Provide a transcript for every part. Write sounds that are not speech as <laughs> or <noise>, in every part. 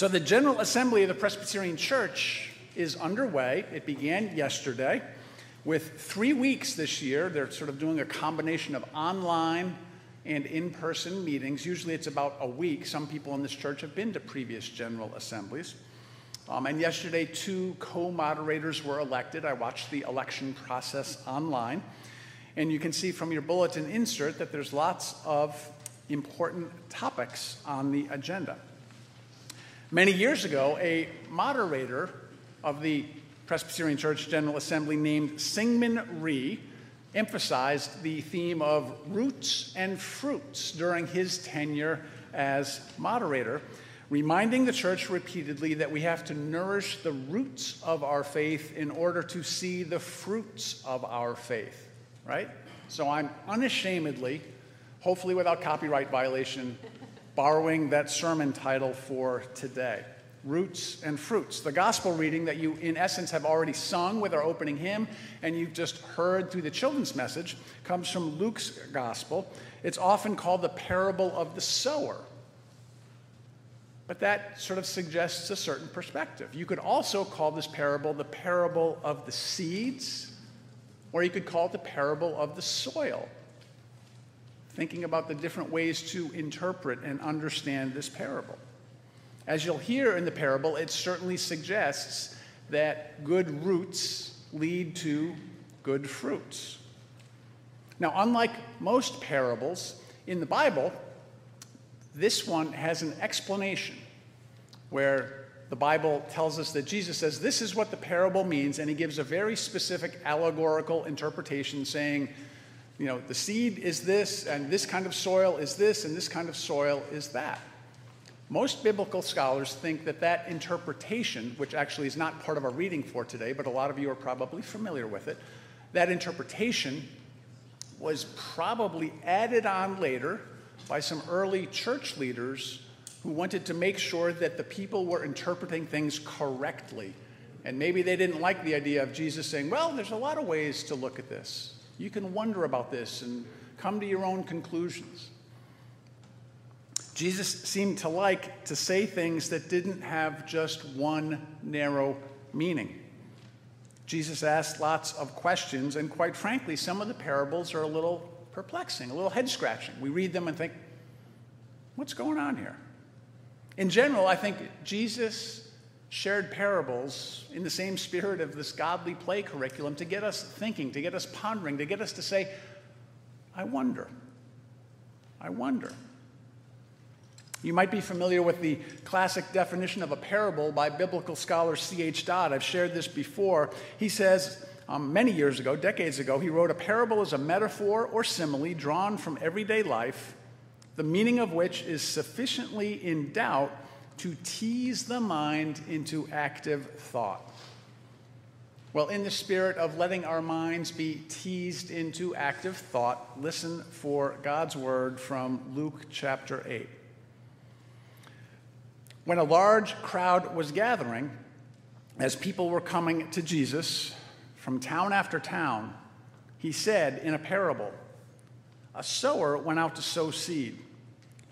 So, the General Assembly of the Presbyterian Church is underway. It began yesterday with three weeks this year. They're sort of doing a combination of online and in person meetings. Usually it's about a week. Some people in this church have been to previous General Assemblies. Um, and yesterday, two co moderators were elected. I watched the election process online. And you can see from your bulletin insert that there's lots of important topics on the agenda. Many years ago, a moderator of the Presbyterian Church General Assembly named Syngman Rhee emphasized the theme of roots and fruits during his tenure as moderator, reminding the church repeatedly that we have to nourish the roots of our faith in order to see the fruits of our faith, right? So I'm unashamedly, hopefully without copyright violation, borrowing that sermon title for today Roots and Fruits. The gospel reading that you, in essence, have already sung with our opening hymn and you've just heard through the children's message comes from Luke's gospel. It's often called the parable of the sower. But that sort of suggests a certain perspective. You could also call this parable the parable of the seeds, or you could call it the parable of the soil thinking about the different ways to interpret and understand this parable. As you'll hear in the parable, it certainly suggests that good roots lead to good fruits. Now, unlike most parables in the Bible, this one has an explanation where the Bible tells us that Jesus says, This is what the parable means, and he gives a very specific allegorical interpretation saying, you know, the seed is this, and this kind of soil is this, and this kind of soil is that. Most biblical scholars think that that interpretation, which actually is not part of our reading for today, but a lot of you are probably familiar with it, that interpretation was probably added on later by some early church leaders who wanted to make sure that the people were interpreting things correctly. And maybe they didn't like the idea of Jesus saying, well, there's a lot of ways to look at this. You can wonder about this and come to your own conclusions. Jesus seemed to like to say things that didn't have just one narrow meaning. Jesus asked lots of questions, and quite frankly, some of the parables are a little perplexing, a little head scratching. We read them and think, what's going on here? In general, I think Jesus shared parables in the same spirit of this godly play curriculum to get us thinking, to get us pondering, to get us to say, I wonder. I wonder. You might be familiar with the classic definition of a parable by biblical scholar C.H. Dodd. I've shared this before. He says, um, many years ago, decades ago, he wrote, A parable is a metaphor or simile drawn from everyday life, the meaning of which is sufficiently in doubt to tease the mind into active thought. Well, in the spirit of letting our minds be teased into active thought, listen for God's word from Luke chapter 8. When a large crowd was gathering, as people were coming to Jesus from town after town, he said in a parable, A sower went out to sow seed.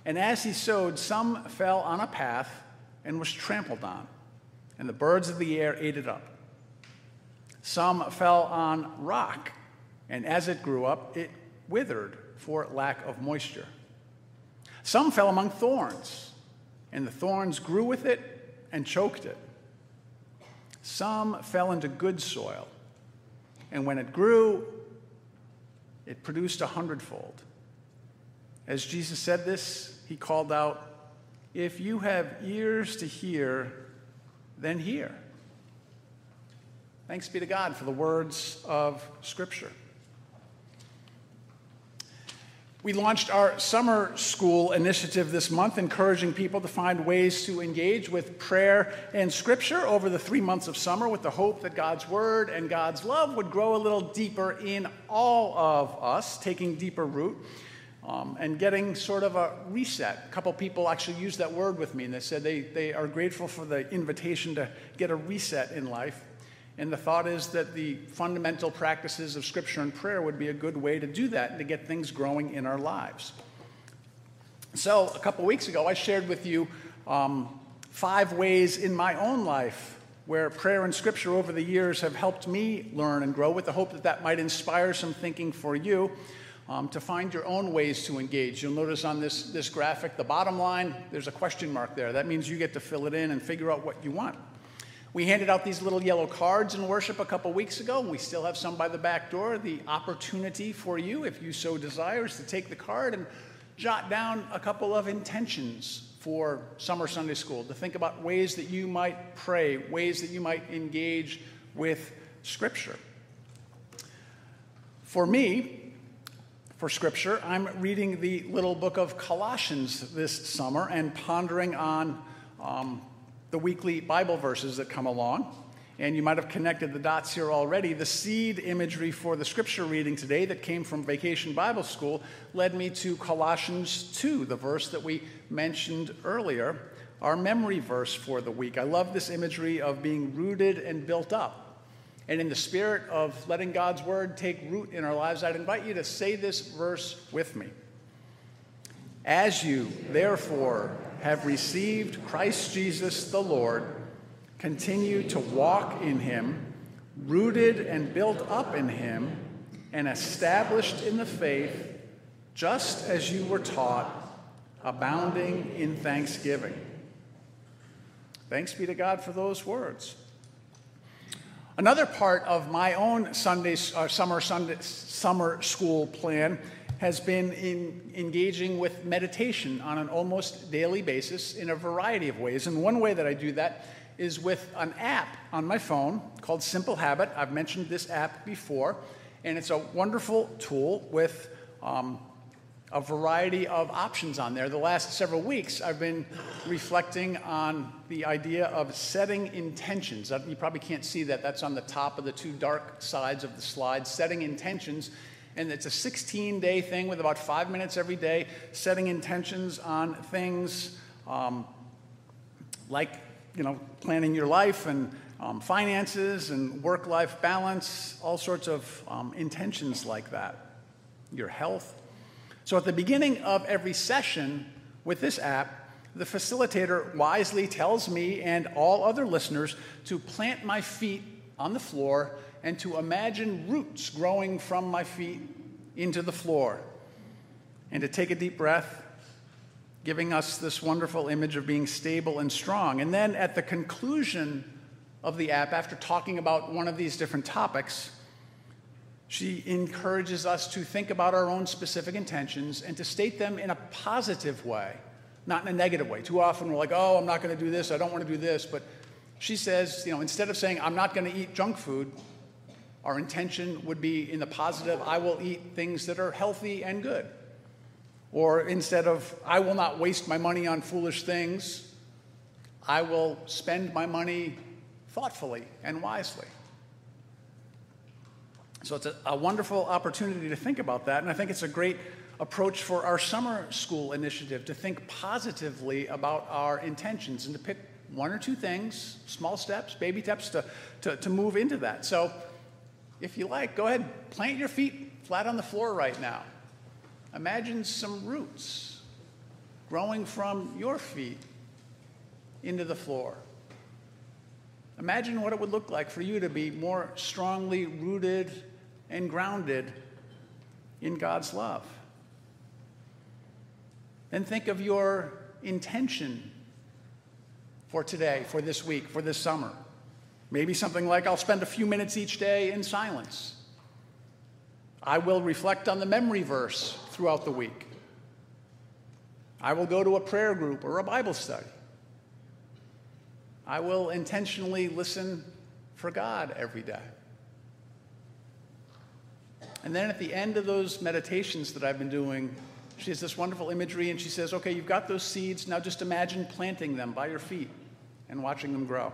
And as he sowed, some fell on a path and was trampled on, and the birds of the air ate it up. Some fell on rock, and as it grew up, it withered for lack of moisture. Some fell among thorns, and the thorns grew with it and choked it. Some fell into good soil, and when it grew, it produced a hundredfold. As Jesus said this, he called out, If you have ears to hear, then hear. Thanks be to God for the words of Scripture. We launched our summer school initiative this month, encouraging people to find ways to engage with prayer and scripture over the three months of summer with the hope that God's word and God's love would grow a little deeper in all of us, taking deeper root. Um, and getting sort of a reset. A couple people actually used that word with me, and they said they, they are grateful for the invitation to get a reset in life. And the thought is that the fundamental practices of Scripture and prayer would be a good way to do that and to get things growing in our lives. So, a couple weeks ago, I shared with you um, five ways in my own life where prayer and Scripture over the years have helped me learn and grow with the hope that that might inspire some thinking for you. Um, to find your own ways to engage. You'll notice on this, this graphic, the bottom line, there's a question mark there. That means you get to fill it in and figure out what you want. We handed out these little yellow cards in worship a couple weeks ago, we still have some by the back door. The opportunity for you, if you so desire, is to take the card and jot down a couple of intentions for summer Sunday school, to think about ways that you might pray, ways that you might engage with Scripture. For me, for Scripture, I'm reading the little book of Colossians this summer and pondering on um, the weekly Bible verses that come along. And you might have connected the dots here already. The seed imagery for the scripture reading today that came from Vacation Bible School led me to Colossians 2, the verse that we mentioned earlier, our memory verse for the week. I love this imagery of being rooted and built up. And in the spirit of letting God's word take root in our lives, I'd invite you to say this verse with me. As you, therefore, have received Christ Jesus the Lord, continue to walk in him, rooted and built up in him, and established in the faith, just as you were taught, abounding in thanksgiving. Thanks be to God for those words. Another part of my own Sunday, uh, summer, Sunday, summer school plan has been in engaging with meditation on an almost daily basis in a variety of ways. And one way that I do that is with an app on my phone called Simple Habit. I've mentioned this app before, and it's a wonderful tool with um, a variety of options on there. The last several weeks, I've been reflecting on the idea of setting intentions. You probably can't see that, that's on the top of the two dark sides of the slide. Setting intentions and it's a 16 day thing with about five minutes every day, setting intentions on things um, like, you know, planning your life and um, finances and work life balance, all sorts of um, intentions like that, your health. So at the beginning of every session with this app, the facilitator wisely tells me and all other listeners to plant my feet on the floor and to imagine roots growing from my feet into the floor. And to take a deep breath, giving us this wonderful image of being stable and strong. And then at the conclusion of the app, after talking about one of these different topics, she encourages us to think about our own specific intentions and to state them in a positive way, not in a negative way. Too often we're like, oh, I'm not going to do this, I don't want to do this. But she says, you know, instead of saying, I'm not going to eat junk food, our intention would be in the positive, I will eat things that are healthy and good. Or instead of, I will not waste my money on foolish things, I will spend my money thoughtfully and wisely. So it's a, a, wonderful opportunity to think about that, and I think it's a great approach for our summer school initiative to think positively about our intentions and to pick one or two things, small steps, baby steps, to, to, to move into that. So if you like, go ahead, plant your feet flat on the floor right now. Imagine some roots growing from your feet into the floor. Imagine what it would look like for you to be more strongly rooted and grounded in God's love. Then think of your intention for today, for this week, for this summer. Maybe something like I'll spend a few minutes each day in silence. I will reflect on the memory verse throughout the week. I will go to a prayer group or a Bible study. I will intentionally listen for God every day. And then at the end of those meditations that I've been doing she has this wonderful imagery, and she says, Okay, you've got those seeds. Now just imagine planting them by your feet and watching them grow.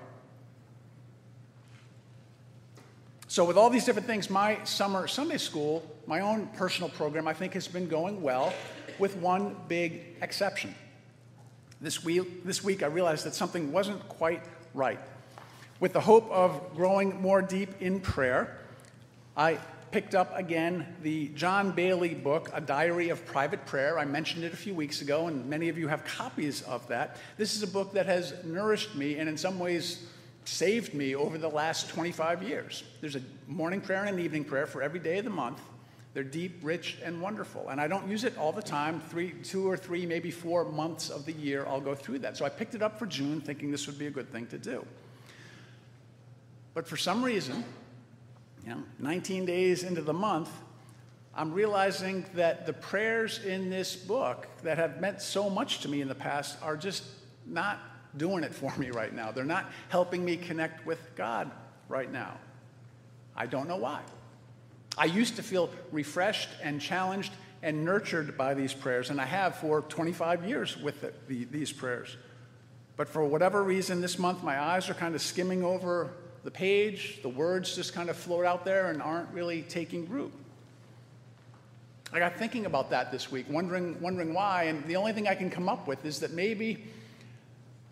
So, with all these different things, my summer Sunday school, my own personal program, I think has been going well, with one big exception. This week, this week I realized that something wasn't quite right. With the hope of growing more deep in prayer, I picked up again the John Baillie book, A Diary of Private Prayer. I mentioned it a few weeks ago, and many of you have copies of that. This is a book that has nourished me and, in some ways, saved me over the last 25 years. There's a morning prayer and an evening prayer for every day of the month. They're deep, rich, and wonderful. And I don't use it all the time. Three, two or three, maybe four months of the year, I'll go through that. So I picked it up for June, thinking this would be a good thing to do. But for some reason, you know, 19 days into the month, I'm realizing that the prayers in this book that have meant so much to me in the past are just not doing it for <laughs> me right now. They're not helping me connect with God right now. I don't know why. I used to feel refreshed and challenged and nurtured by these prayers, and I have for 25 years with the, the, these prayers. But for whatever reason, this month my eyes are kind of skimming over the page. The words just kind of float out there and aren't really taking root. I got thinking about that this week, wondering, wondering why, and the only thing I can come up with is that maybe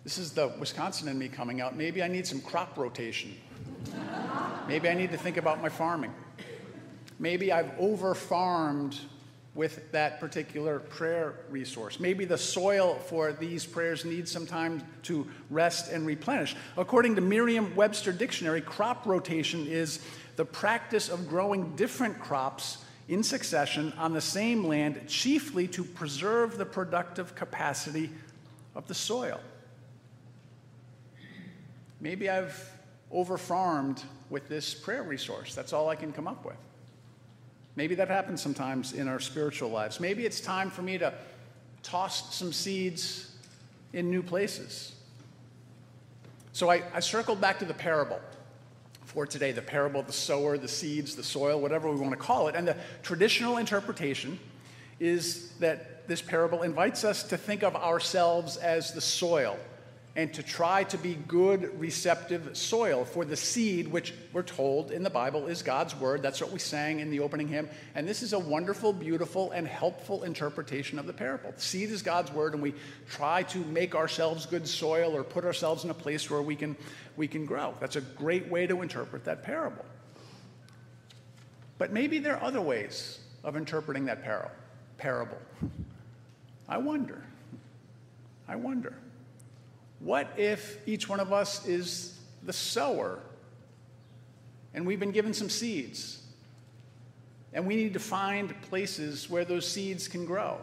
this is the Wisconsin in me coming out. Maybe I need some crop rotation. Maybe I need to think about my farming. Maybe I've over farmed with that particular prayer resource. Maybe the soil for these prayers needs some time to rest and replenish. According to Merriam Webster Dictionary, crop rotation is the practice of growing different crops in succession on the same land, chiefly to preserve the productive capacity of the soil. Maybe I've over farmed with this prayer resource. That's all I can come up with. Maybe that happens sometimes in our spiritual lives. Maybe it's time for me to toss some seeds in new places. So I, I, circled back to the parable for today the parable of the sower, the seeds, the soil, whatever we want to call it. And the traditional interpretation is that this parable invites us to think of ourselves as the soil and to try to be good, receptive soil for the seed, which we're told in the Bible is God's word. That's what we sang in the opening hymn. And this is a wonderful, beautiful, and helpful interpretation of the parable. The seed is God's word, and we try to make ourselves good soil or put ourselves in a place where we can, we can grow. That's a great way to interpret that parable. But maybe there are other ways of interpreting that parable. Parable. <laughs> I wonder. I wonder. What if each one of us is the sower and we've been given some seeds and we need to find places where those seeds can grow?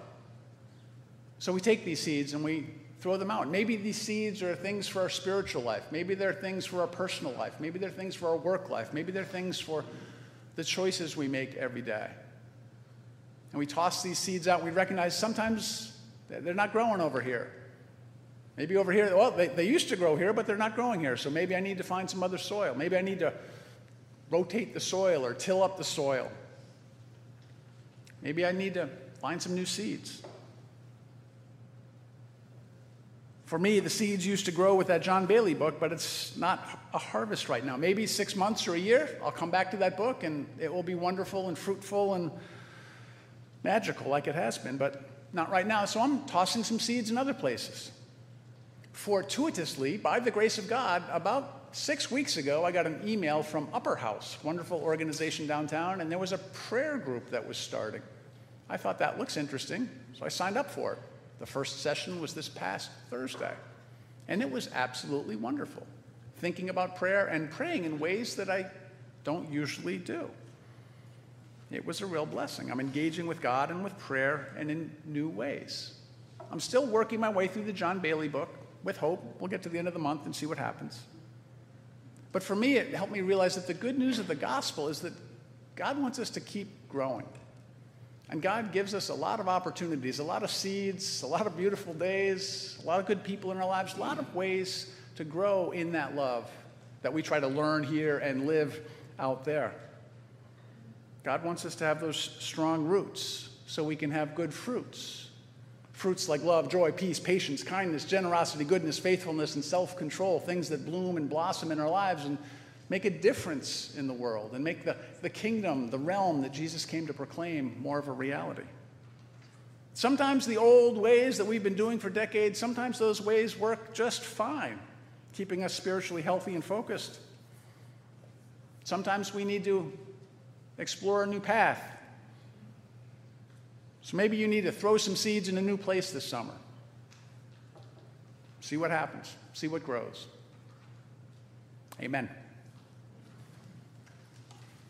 So we take these seeds and we throw them out. Maybe these seeds are things for our spiritual life. Maybe they're things for our personal life. Maybe they're things for our work life. Maybe they're things for the choices we make every day. And we toss these seeds out. We recognize sometimes they're not growing over here. Maybe over here, well, they, they used to grow here, but they're not growing here, so maybe I need to find some other soil. Maybe I need to rotate the soil or till up the soil. Maybe I need to find some new seeds. For me, the seeds used to grow with that John Baillie book, but it's not a harvest right now. Maybe six months or a year, I'll come back to that book and it will be wonderful and fruitful and magical like it has been, but not right now. So I'm tossing some seeds in other places fortuitously, by the grace of God, about six weeks ago, I got an email from Upper House, wonderful organization downtown, and there was a prayer group that was starting. I thought that looks interesting, so I signed up for it. The first session was this past Thursday, and it was absolutely wonderful. Thinking about prayer and praying in ways that I don't usually do. It was a real blessing. I'm engaging with God and with prayer and in new ways. I'm still working my way through the John Baillie book with hope. We'll get to the end of the month and see what happens. But for me, it helped me realize that the good news of the gospel is that God wants us to keep growing. And God gives us a lot of opportunities, a lot of seeds, a lot of beautiful days, a lot of good people in our lives, a lot of ways to grow in that love that we try to learn here and live out there. God wants us to have those strong roots so we can have good fruits. Fruits like love, joy, peace, patience, kindness, generosity, goodness, faithfulness, and self control, things that bloom and blossom in our lives and make a difference in the world and make the, the kingdom, the realm that Jesus came to proclaim, more of a reality. Sometimes the old ways that we've been doing for decades, sometimes those ways work just fine, keeping us spiritually healthy and focused. Sometimes we need to explore a new path. So maybe you need to throw some seeds in a new place this summer. See what happens, see what grows. Amen.